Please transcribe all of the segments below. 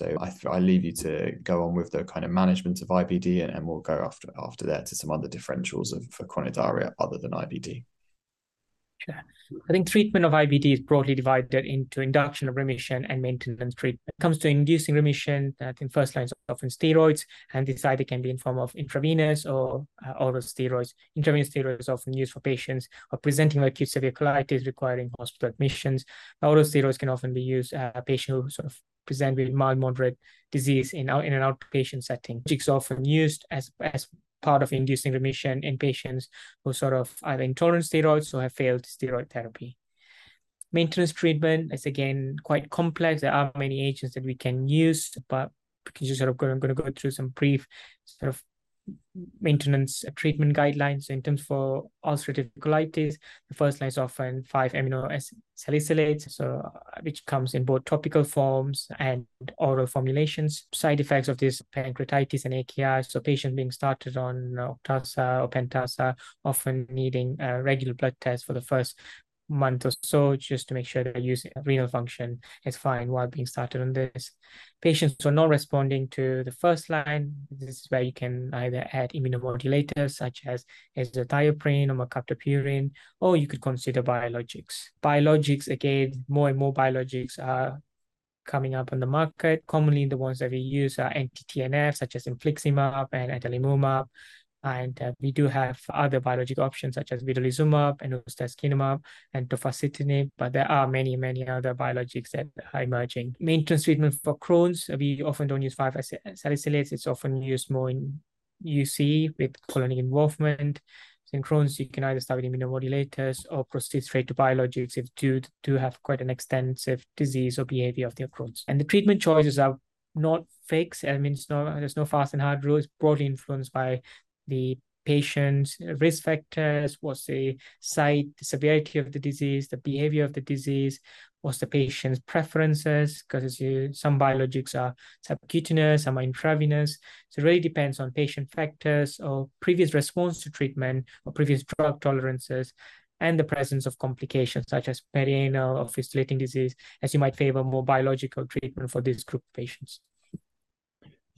So I, I leave you to go on with the kind of management of IBD, and, and we'll go after after that to some other differentials of for chronic diarrhea other than IBD. Sure. I think treatment of IBD is broadly divided into induction of remission and maintenance treatment. When it comes to inducing remission, I think first line is often steroids, and this either can be in form of intravenous or uh, oral steroids. Intravenous steroids are often used for patients who are presenting with acute severe colitis requiring hospital admissions. Oral steroids can often be used uh, a patient who sort of present with mild moderate disease in, in an outpatient setting. It's often used as, as part of inducing remission in patients who sort of either intolerant steroids or have failed steroid therapy. Maintenance treatment is again quite complex. There are many agents that we can use, but we can just sort of going to go through some brief sort of maintenance treatment guidelines. in terms for ulcerative colitis, the first line is often 5-amino salicylates, so uh, which comes in both topical forms and oral formulations. Side effects of this pancreatitis and AKI, so patients being started on Octasa or Pentasa, often needing a regular blood test for the first month or so just to make sure that using renal function is fine while being started on this. Patients who are not responding to the first line, this is where you can either add immunomodulators such as azathioprine or mercaptopurine, or you could consider biologics. Biologics, again, more and more biologics are coming up on the market. Commonly, the ones that we use are anti-TNF, such as infliximab and adalimumab. And uh, we do have other biologic options such as vedolizumab and ustekinumab and tofacitinib, but there are many, many other biologics that are emerging. Maintenance treatment for Crohn's, we often don't use 5-salicylates. It's often used more in UC with colonic involvement. in Crohn's, you can either start with immunomodulators or proceed straight to biologics if you do have quite an extensive disease or behavior of their Crohn's. And the treatment choices are not fixed. I mean, no, there's no fast and hard rule. It's broadly influenced by the patient's risk factors, what's the site, the severity of the disease, the behavior of the disease, what's the patient's preferences, because some biologics are subcutaneous, some are intravenous. So it really depends on patient factors or previous response to treatment or previous drug tolerances and the presence of complications such as perianal or fistulating disease, as you might favor more biological treatment for this group of patients.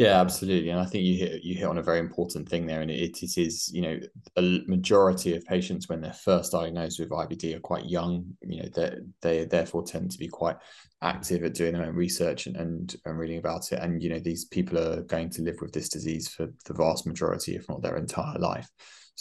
Yeah, absolutely, and I think you hit you hit on a very important thing there, and it, it is you know a majority of patients when they're first diagnosed with IBD are quite young. You know they they therefore tend to be quite active at doing their own research and, and and reading about it, and you know these people are going to live with this disease for the vast majority, if not their entire life.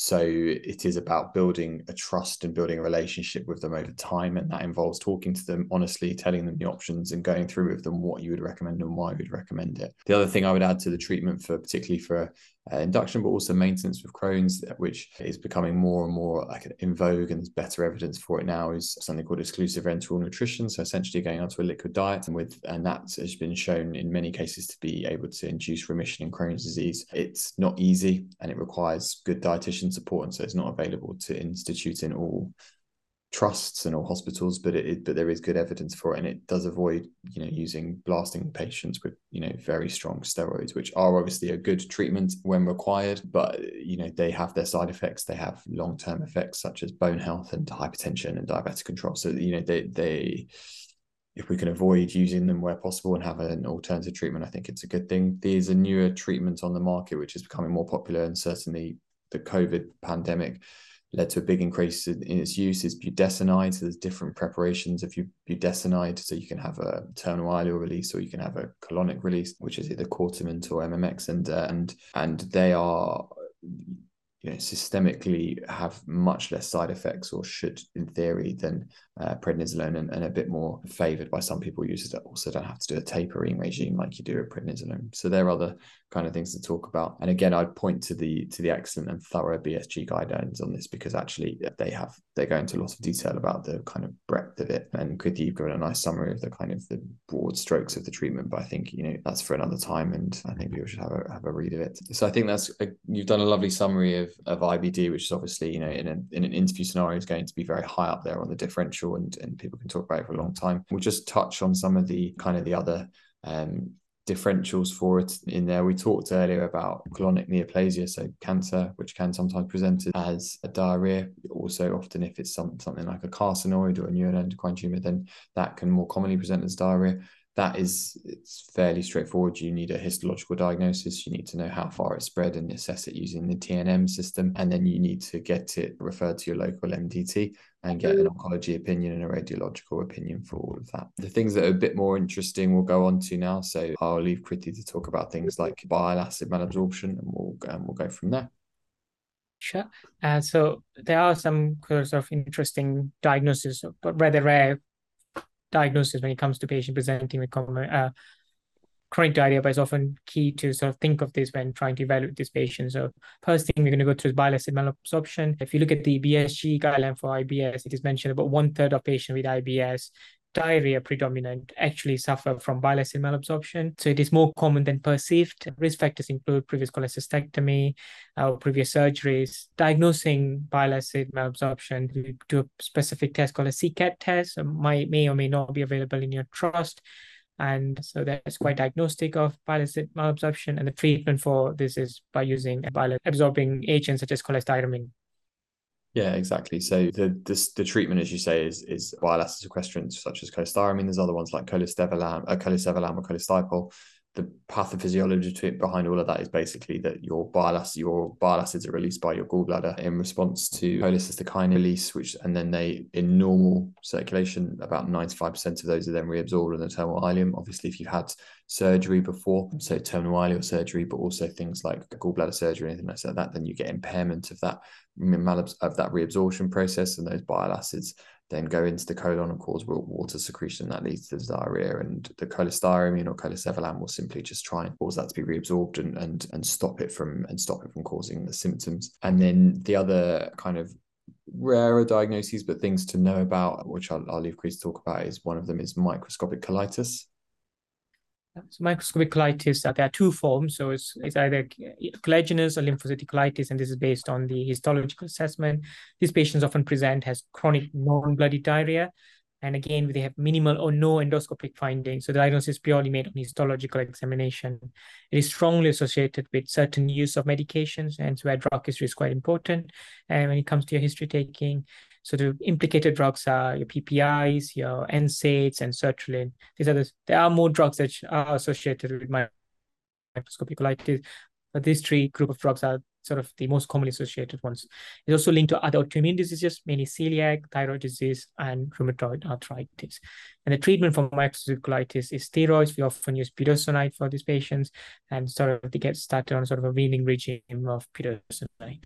So it is about building a trust and building a relationship with them over time. And that involves talking to them honestly, telling them the options and going through with them what you would recommend and why you would recommend it. The other thing I would add to the treatment for particularly for Uh, induction, but also maintenance with Crohn's, which is becoming more and more like in vogue, and there's better evidence for it now. Is something called exclusive enteral nutrition. So essentially, going onto a liquid diet, and with and that has been shown in many cases to be able to induce remission in Crohn's disease. It's not easy, and it requires good dietitian support, and so it's not available to institute in all trusts and all hospitals, but it, but there is good evidence for it, and it does avoid you know using blasting patients with you know very strong steroids, which are obviously a good treatment when required, but you know they have their side effects. They have long term effects such as bone health and hypertension and diabetic control. So you know they they if we can avoid using them where possible and have an alternative treatment, I think it's a good thing. There's a newer treatment on the market which is becoming more popular, and certainly the COVID pandemic led to a big increase in, its use is budesonide. So there's different preparations of budesonide. So you can have a terminal ileal release or you can have a colonic release, which is either Cortiment or MMX. And, uh, and, and they are you know, systemically have much less side effects or should in theory than uh, prednisolone and, and, a bit more favored by some people users that also don't have to do a tapering regime like you do with prednisolone. So there are other kind of things to talk about. And again i'd point to the to the excellent and thorough bsg guidelines on this because actually they have they go into a lot of detail about the kind of breadth of it. And could you've given a nice summary of the kind of the broad strokes of the treatment but i think you know that's for another time and i think people should have a have a read of it. So i think that's a, you've done a lovely summary of of ibd which is obviously you know in, a, in an interview scenario is going to be very high up there on the differential and, and people can talk about it for a long time. We'll just touch on some of the kind of the other um, differentials for it in there. We talked earlier about colonic neoplasia, so cancer, which can sometimes present as a diarrhea. Also, often if it's some, something like a carcinoid or a neuroendocrine tumor, then that can more commonly present as diarrhea. That is it's fairly straightforward. You need a histological diagnosis. You need to know how far it's spread and assess it using the TNM system, and then you need to get it referred to your local MDT and get an oncology opinion and a radiological opinion for all of that. The things that are a bit more interesting we'll go on to now. So I'll leave Kriti to talk about things like bile acid malabsorption, and we'll and we'll go from there. Sure. Uh, so there are some sort of interesting diagnoses, but rather rare diagnosis when it comes to patient presenting with common, uh, chronic diarrhea, but it's often key to sort of think of this when trying to evaluate this patient. So first thing we're going to go through is bile acid malabsorption. If you look at the BSG guideline for IBS, it is mentioned about one third of patients with IBS diarrhea predominant actually suffer from bile acid malabsorption. So it is more common than perceived. Risk factors include previous cholecystectomy uh, or previous surgeries. Diagnosing bile acid malabsorption to do a specific test called a SeHCAT test might, may or may not be available in your trust. And so that's quite diagnostic of bile acid malabsorption. And the treatment for this is by using bile absorbing agents such as cholestyramine. Yeah, exactly. So the this, the treatment, as you say, is is bile acid sequestrants such as cholestyramine. There's other ones like colistevelam, uh, colesevelam or colestipol the pathophysiology behind all of that is basically that your bile acid, your bile acids are released by your gallbladder in response to cholecystokinin release, which and then they in normal circulation about 95% of those are then reabsorbed in the terminal ileum. Obviously, if you've had surgery before, so terminal ileal surgery, but also things like gallbladder surgery, anything like that, then you get impairment of that of that reabsorption process, and those bile acids then go into the colon and cause water secretion that leads to diarrhea. And the cholestyramine or colesevelam will simply just try and cause that to be reabsorbed and, and and stop it from and stop it from causing the symptoms. And then the other kind of rarer diagnoses, but things to know about, which I'll, I'll leave Chris to talk about, is one of them is microscopic colitis. So microscopic colitis, uh, there are two forms. So it's, it's either collagenous or lymphocytic colitis, and this is based on the histological assessment. These patients often present as chronic non-bloody diarrhea. And again, they have minimal or no endoscopic findings. So the diagnosis is purely made on histological examination. It is strongly associated with certain use of medications, and so where drug history is quite important. And when it comes to your history taking, so the implicated drugs are your PPIs, your NSAIDs, and sertraline. These are the, there are more drugs that are associated with microscopic colitis, but these three group of drugs are sort of the most commonly associated ones. It's also linked to other autoimmune diseases, mainly celiac, thyroid disease, and rheumatoid arthritis. And the treatment for microscopic colitis is steroids. We often use budesonide for these patients, and sort of they get started on sort of a weaning regime of budesonide.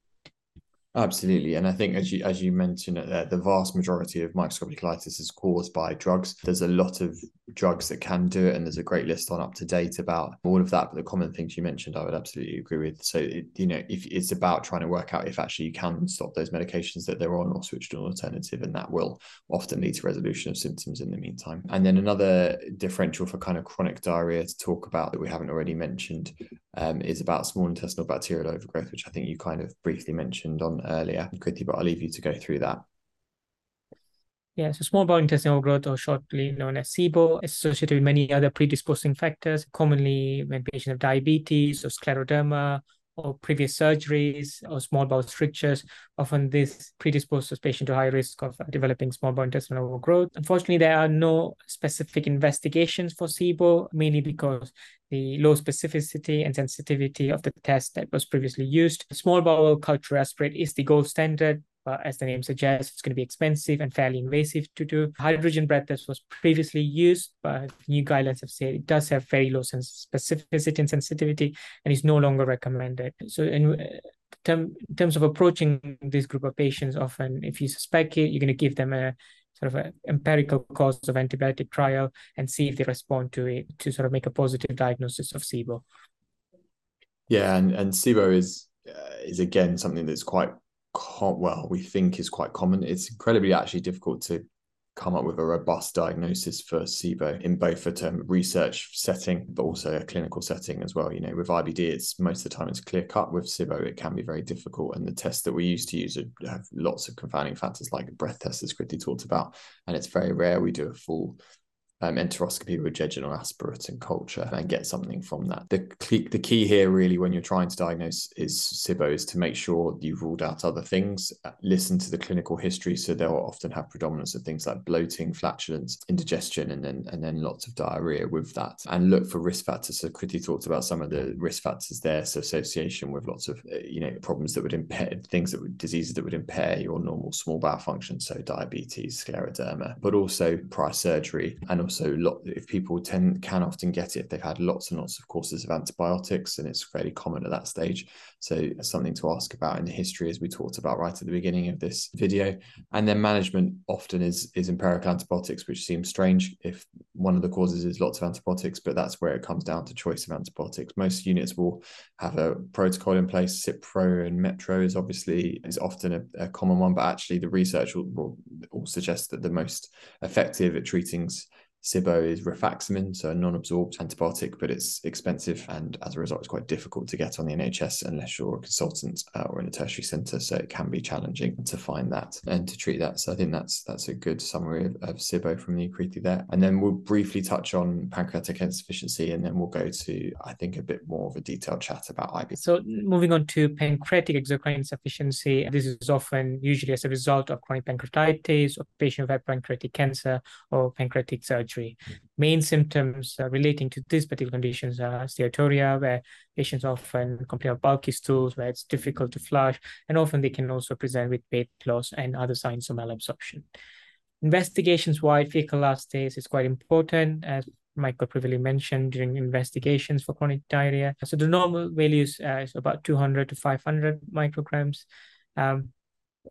Absolutely, and I think as you as you mentioned, uh, the vast majority of microscopic colitis is caused by drugs. There's a lot of drugs that can do it, and there's a great list on up to date about all of that. But the common things you mentioned, I would absolutely agree with. So it, you know, if it's about trying to work out if actually you can stop those medications that they're on or switch to an alternative, and that will often lead to resolution of symptoms in the meantime. And then another differential for kind of chronic diarrhea to talk about that we haven't already mentioned um, is about small intestinal bacterial overgrowth, which I think you kind of briefly mentioned on earlier, Kriti, but I'll leave you to go through that. Yeah, so small bowel intestinal growth, or shortly known as SIBO, is associated with many other predisposing factors, commonly when patients have diabetes or scleroderma or previous surgeries or small bowel strictures. Often this predisposes patient to high risk of uh, developing small bowel intestinal overgrowth. Unfortunately, there are no specific investigations for SIBO, mainly because the low specificity and sensitivity of the test that was previously used. Small bowel culture aspirate is the gold standard, but as the name suggests, it's going to be expensive and fairly invasive to do. Hydrogen breath test was previously used, but new guidelines have said it does have very low specificity and sensitivity and is no longer recommended. So, in, uh, term, in terms of approaching this group of patients, often if you suspect it, you're going to give them a sort of an empirical course of antibiotic trial and see if they respond to it to sort of make a positive diagnosis of SIBO. Yeah, and, and SIBO is uh, is again something that's quite com- well, we think is quite common. It's incredibly actually difficult to come up with a robust diagnosis for SIBO in both a research setting, but also a clinical setting as well. You know, with IBD, it's most of the time it's clear cut. With SIBO, it can be very difficult. And the tests that we used to use have lots of confounding factors like a breath test, as Kriti talked about. And it's very rare we do a full um, enteroscopy with jejunal aspirate and culture and get something from that. The key, the key here really when you're trying to diagnose is SIBO is to make sure you've ruled out other things. Listen to the clinical history, so they'll often have predominance of things like bloating, flatulence, indigestion, and then and then lots of diarrhea with that. And look for risk factors. So Kriti talked about some of the risk factors there. So association with lots of uh, you know problems that would impair things that would diseases that would impair your normal small bowel function. So diabetes, scleroderma, but also prior surgery, and also lot if people tend can often get it if they've had lots and lots of courses of antibiotics, and it's fairly common at that stage. So something to ask about in the history, as we talked about right at the beginning of this video. And then management often is is empirical antibiotics, which seems strange if one of the causes is lots of antibiotics, but that's where it comes down to choice of antibiotics. Most units will have a protocol in place. Cipro and Metro is obviously is often a, a common one, but actually the research will, will, will suggest that the most effective at treating SIBO is rifaximin, so a non-absorbed antibiotic, but it's expensive and as a result, it's quite difficult to get on the NHS unless you're a consultant uh, or in a tertiary centre. So it can be challenging to find that and to treat that. So I think that's that's a good summary of, of SIBO from the Akriti there. And then we'll briefly touch on pancreatic insufficiency, and then we'll go to I think a bit more of a detailed chat about IB. So moving on to pancreatic exocrine insufficiency, this is often usually as a result of chronic pancreatitis or patient with pancreatic cancer or pancreatic surgery surgery. Main symptoms uh, relating to these particular conditions are steatorrhea, where patients often complain of bulky stools, where it's difficult to flush, and often they can also present with weight loss and other signs of malabsorption. Investigations-wide fecal elastase is quite important, as Michael previously mentioned during investigations for chronic diarrhea. So the normal values uh, is about 200 to 500 micrograms. Um,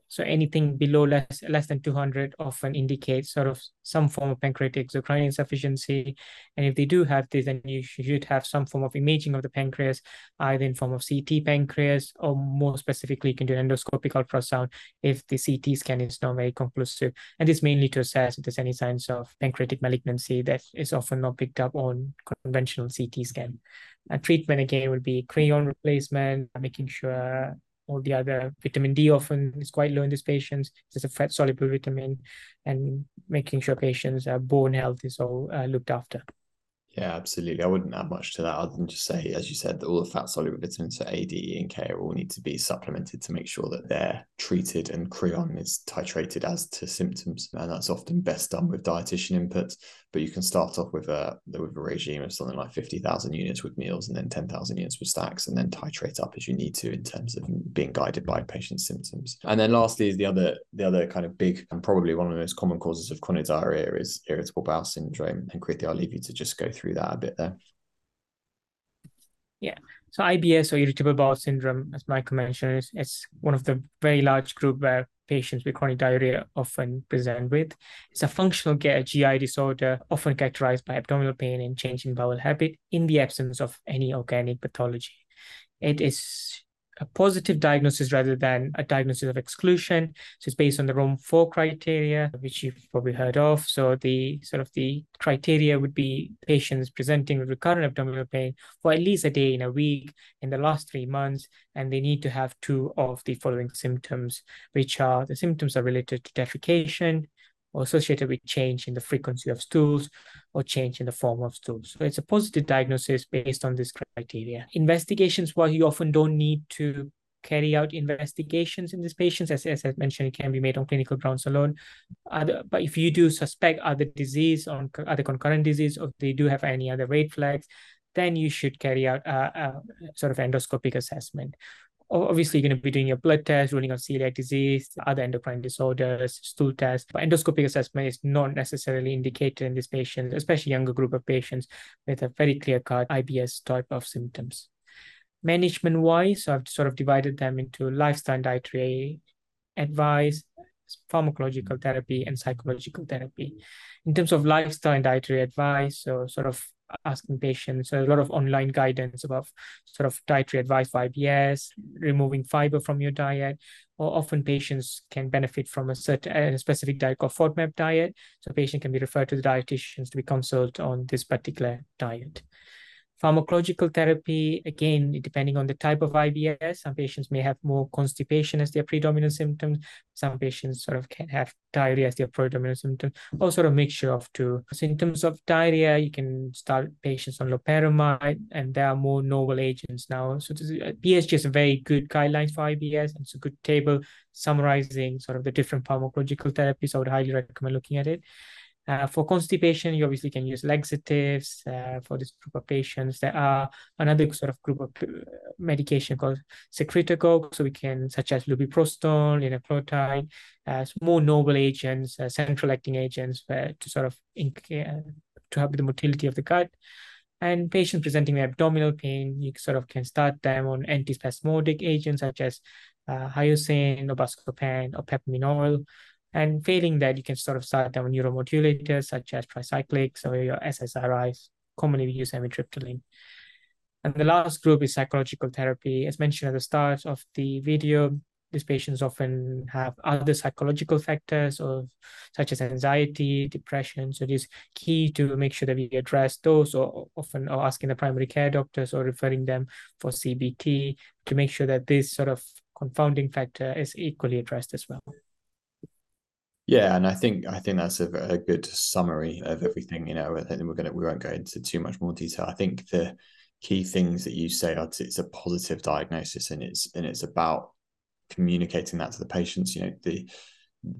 so anything below less less than 200 often indicates sort of some form of pancreatic exocrine insufficiency. And if they do have this, then you should have some form of imaging of the pancreas, either in form of CT pancreas, or more specifically, you can do an endoscopic ultrasound if the CT scan is not very conclusive. And this mainly to assess if there's any signs of pancreatic malignancy that is often not picked up on conventional CT scan. And treatment again would be Creon replacement, making sure all the other vitamin D often is quite low in these patients. It's a fat soluble vitamin, and making sure patients' uh, bone health is all uh, looked after. Yeah, absolutely. I wouldn't add much to that other than just say, as you said, that all the fat soluble vitamins, so A, D, E, and K, all need to be supplemented to make sure that they're treated and creon is titrated as to symptoms. And that's often best done with dietitian input. But you can start off with a with a regime of something like 50,000 units with meals and then 10,000 units with stacks and then titrate up as you need to in terms of being guided by patient symptoms. And then lastly is the other the other kind of big and probably one of the most common causes of chronic diarrhea is irritable bowel syndrome. And Kriti, I'll leave you to just go through through that a bit there. Yeah. So IBS or irritable bowel syndrome, as Michael mentioned, is it's one of the very large group where patients with chronic diarrhea often present with. It's a functional GI disorder, often characterized by abdominal pain and change in bowel habit in the absence of any organic pathology. It is a positive diagnosis rather than a diagnosis of exclusion. So it's based on the Rome 4 criteria, which you've probably heard of. So the sort of the criteria would be patients presenting with recurrent abdominal pain for at least a day in a week in the last three months, and they need to have two of the following symptoms, which are the symptoms are related to defecation, or associated with change in the frequency of stools or change in the form of stools. So it's a positive diagnosis based on this criteria. Investigations, while you often don't need to carry out investigations in these patients, as, as I mentioned, it can be made on clinical grounds alone. Other, but if you do suspect other disease, on other concurrent disease, or they do have any other red flags, then you should carry out a, a sort of endoscopic assessment obviously you're going to be doing your blood test, ruling out celiac disease, other endocrine disorders, stool test. But endoscopic assessment is not necessarily indicated in these patients, especially younger group of patients with a very clear-cut IBS type of symptoms. Management-wise, so I've sort of divided them into lifestyle dietary advice, pharmacological therapy, and psychological therapy. In terms of lifestyle and dietary advice, so sort of asking patients so a lot of online guidance about sort of dietary advice for IBS, removing fiber from your diet, or often patients can benefit from a certain a specific diet called FODMAP diet. So patient can be referred to the dietitians to be consulted on this particular diet. Pharmacological therapy, again, depending on the type of IBS, some patients may have more constipation as their predominant symptom. Some patients sort of can have diarrhea as their predominant symptom, or sort of mixture of two. Symptoms of diarrhea, you can start patients on loperamide, and there are more novel agents now. So BSG is uh, a very good guidelines for IBS, it's a good table summarizing sort of the different pharmacological therapies. I would highly recommend looking at it. Uh, for constipation, you obviously can use laxatives uh, for this group of patients. There are another sort of group of uh, medication called secretagogue, so we can, such as lubiprostone, linaclotide, uh, more noble agents, uh, central acting agents uh, to sort of to help with the motility of the gut. And patients presenting with abdominal pain, you sort of can start them on antispasmodic agents such as uh, hyoscine or buscopan or pepperminol. And failing that, you can sort of start down neuromodulators such as tricyclics or your SSRIs. Commonly, we use amitriptyline. And the last group is psychological therapy. As mentioned at the start of the video, these patients often have other psychological factors or such as anxiety, depression. So it is key to make sure that we address those or often or asking the primary care doctors or referring them for CBT to make sure that this sort of confounding factor is equally addressed as well. Yeah, and I think I think that's a, a good summary of everything. You know, think we're gonna we won't go into too much more detail. I think the key things that you say are it's a positive diagnosis, and it's and it's about communicating that to the patients. You know, the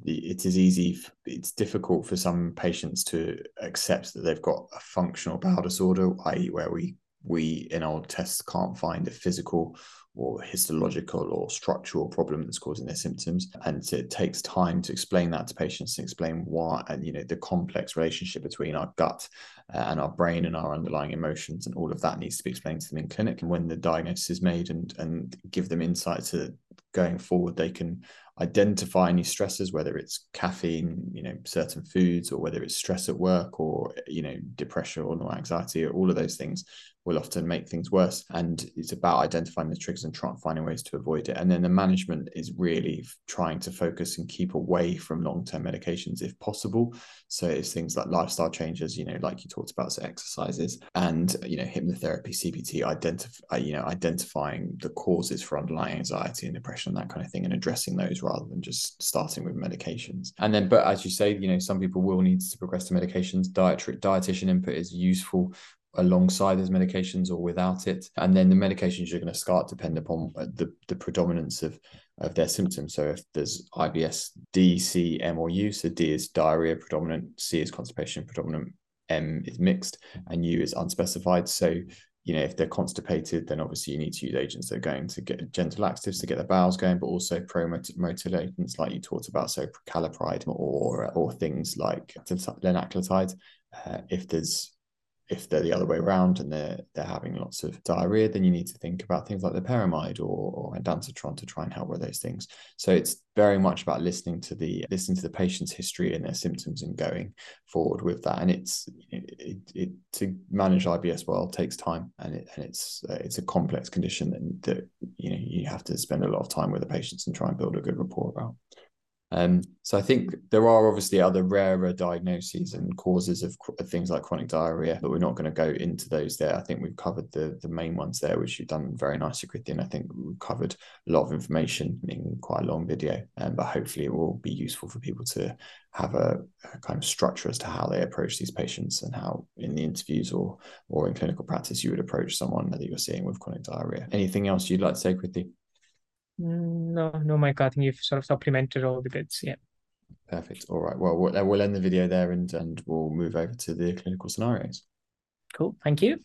the it is easy. It's difficult for some patients to accept that they've got a functional bowel disorder, i.e., where we we in our tests can't find a physical or histological or structural problem that's causing their symptoms. And it takes time to explain that to patients and explain why, and you know, the complex relationship between our gut uh, and our brain and our underlying emotions and all of that needs to be explained to them in clinic. And when the diagnosis is made and and give them insight to going forward, they can identify any stressors, whether it's caffeine, you know, certain foods, or whether it's stress at work or, you know, depression or anxiety, or all of those things will often make things worse. And it's about identifying the triggers and trying finding ways to avoid it. And then the management is really trying to focus and keep away from long-term medications if possible. So it's things like lifestyle changes, you know, like you talked about, so exercises and you know, hypnotherapy, CBT, identify, uh, you know, identifying the causes for underlying anxiety and depression and that kind of thing, and addressing those rather than just starting with medications. And then, but as you say, you know, some people will need to progress to medications. Dietary dietitian input is useful alongside those medications or without it. And then the medications you're going to start depend upon the, the predominance of, of their symptoms. So if there's IBS, D, C, M, or U, so D is diarrhea predominant, C is constipation predominant, M is mixed, and U is unspecified. So you know, if they're constipated, then obviously you need to use agents that are going to get gentle laxatives to get the bowels going, but also pro-motility agents like you talked about, so prucalopride or or things like linaclotide. Uh, if there's if they're the other way around and they're they're having lots of diarrhea, then you need to think about things like the loperamide or, or ondansetron to try and help with those things. So it's very much about listening to the listening to the patient's history and their symptoms and going forward with that. And it's it, it, it to manage IBS well takes time and it and it's uh, it's a complex condition that, that you know you have to spend a lot of time with the patients and try and build a good rapport about. Um, so I think there are obviously other rarer diagnoses and causes of, things like chronic diarrhea, but we're not going to go into those there. I think we've covered the the main ones there, which you've done very nicely, Kriti. I think we've covered a lot of information in quite a long video, um, but hopefully it will be useful for people to have a, a, kind of structure as to how they approach these patients and how in the interviews or or in clinical practice you would approach someone that you're seeing with chronic diarrhea. Anything else you'd like to say, Kriti? Mm, no, no, Mike. I think you've sort of supplemented all the bits. Yeah. Perfect. All right. Well, we'll, we'll end the video there and, and we'll move over to the clinical scenarios. Cool. Thank you.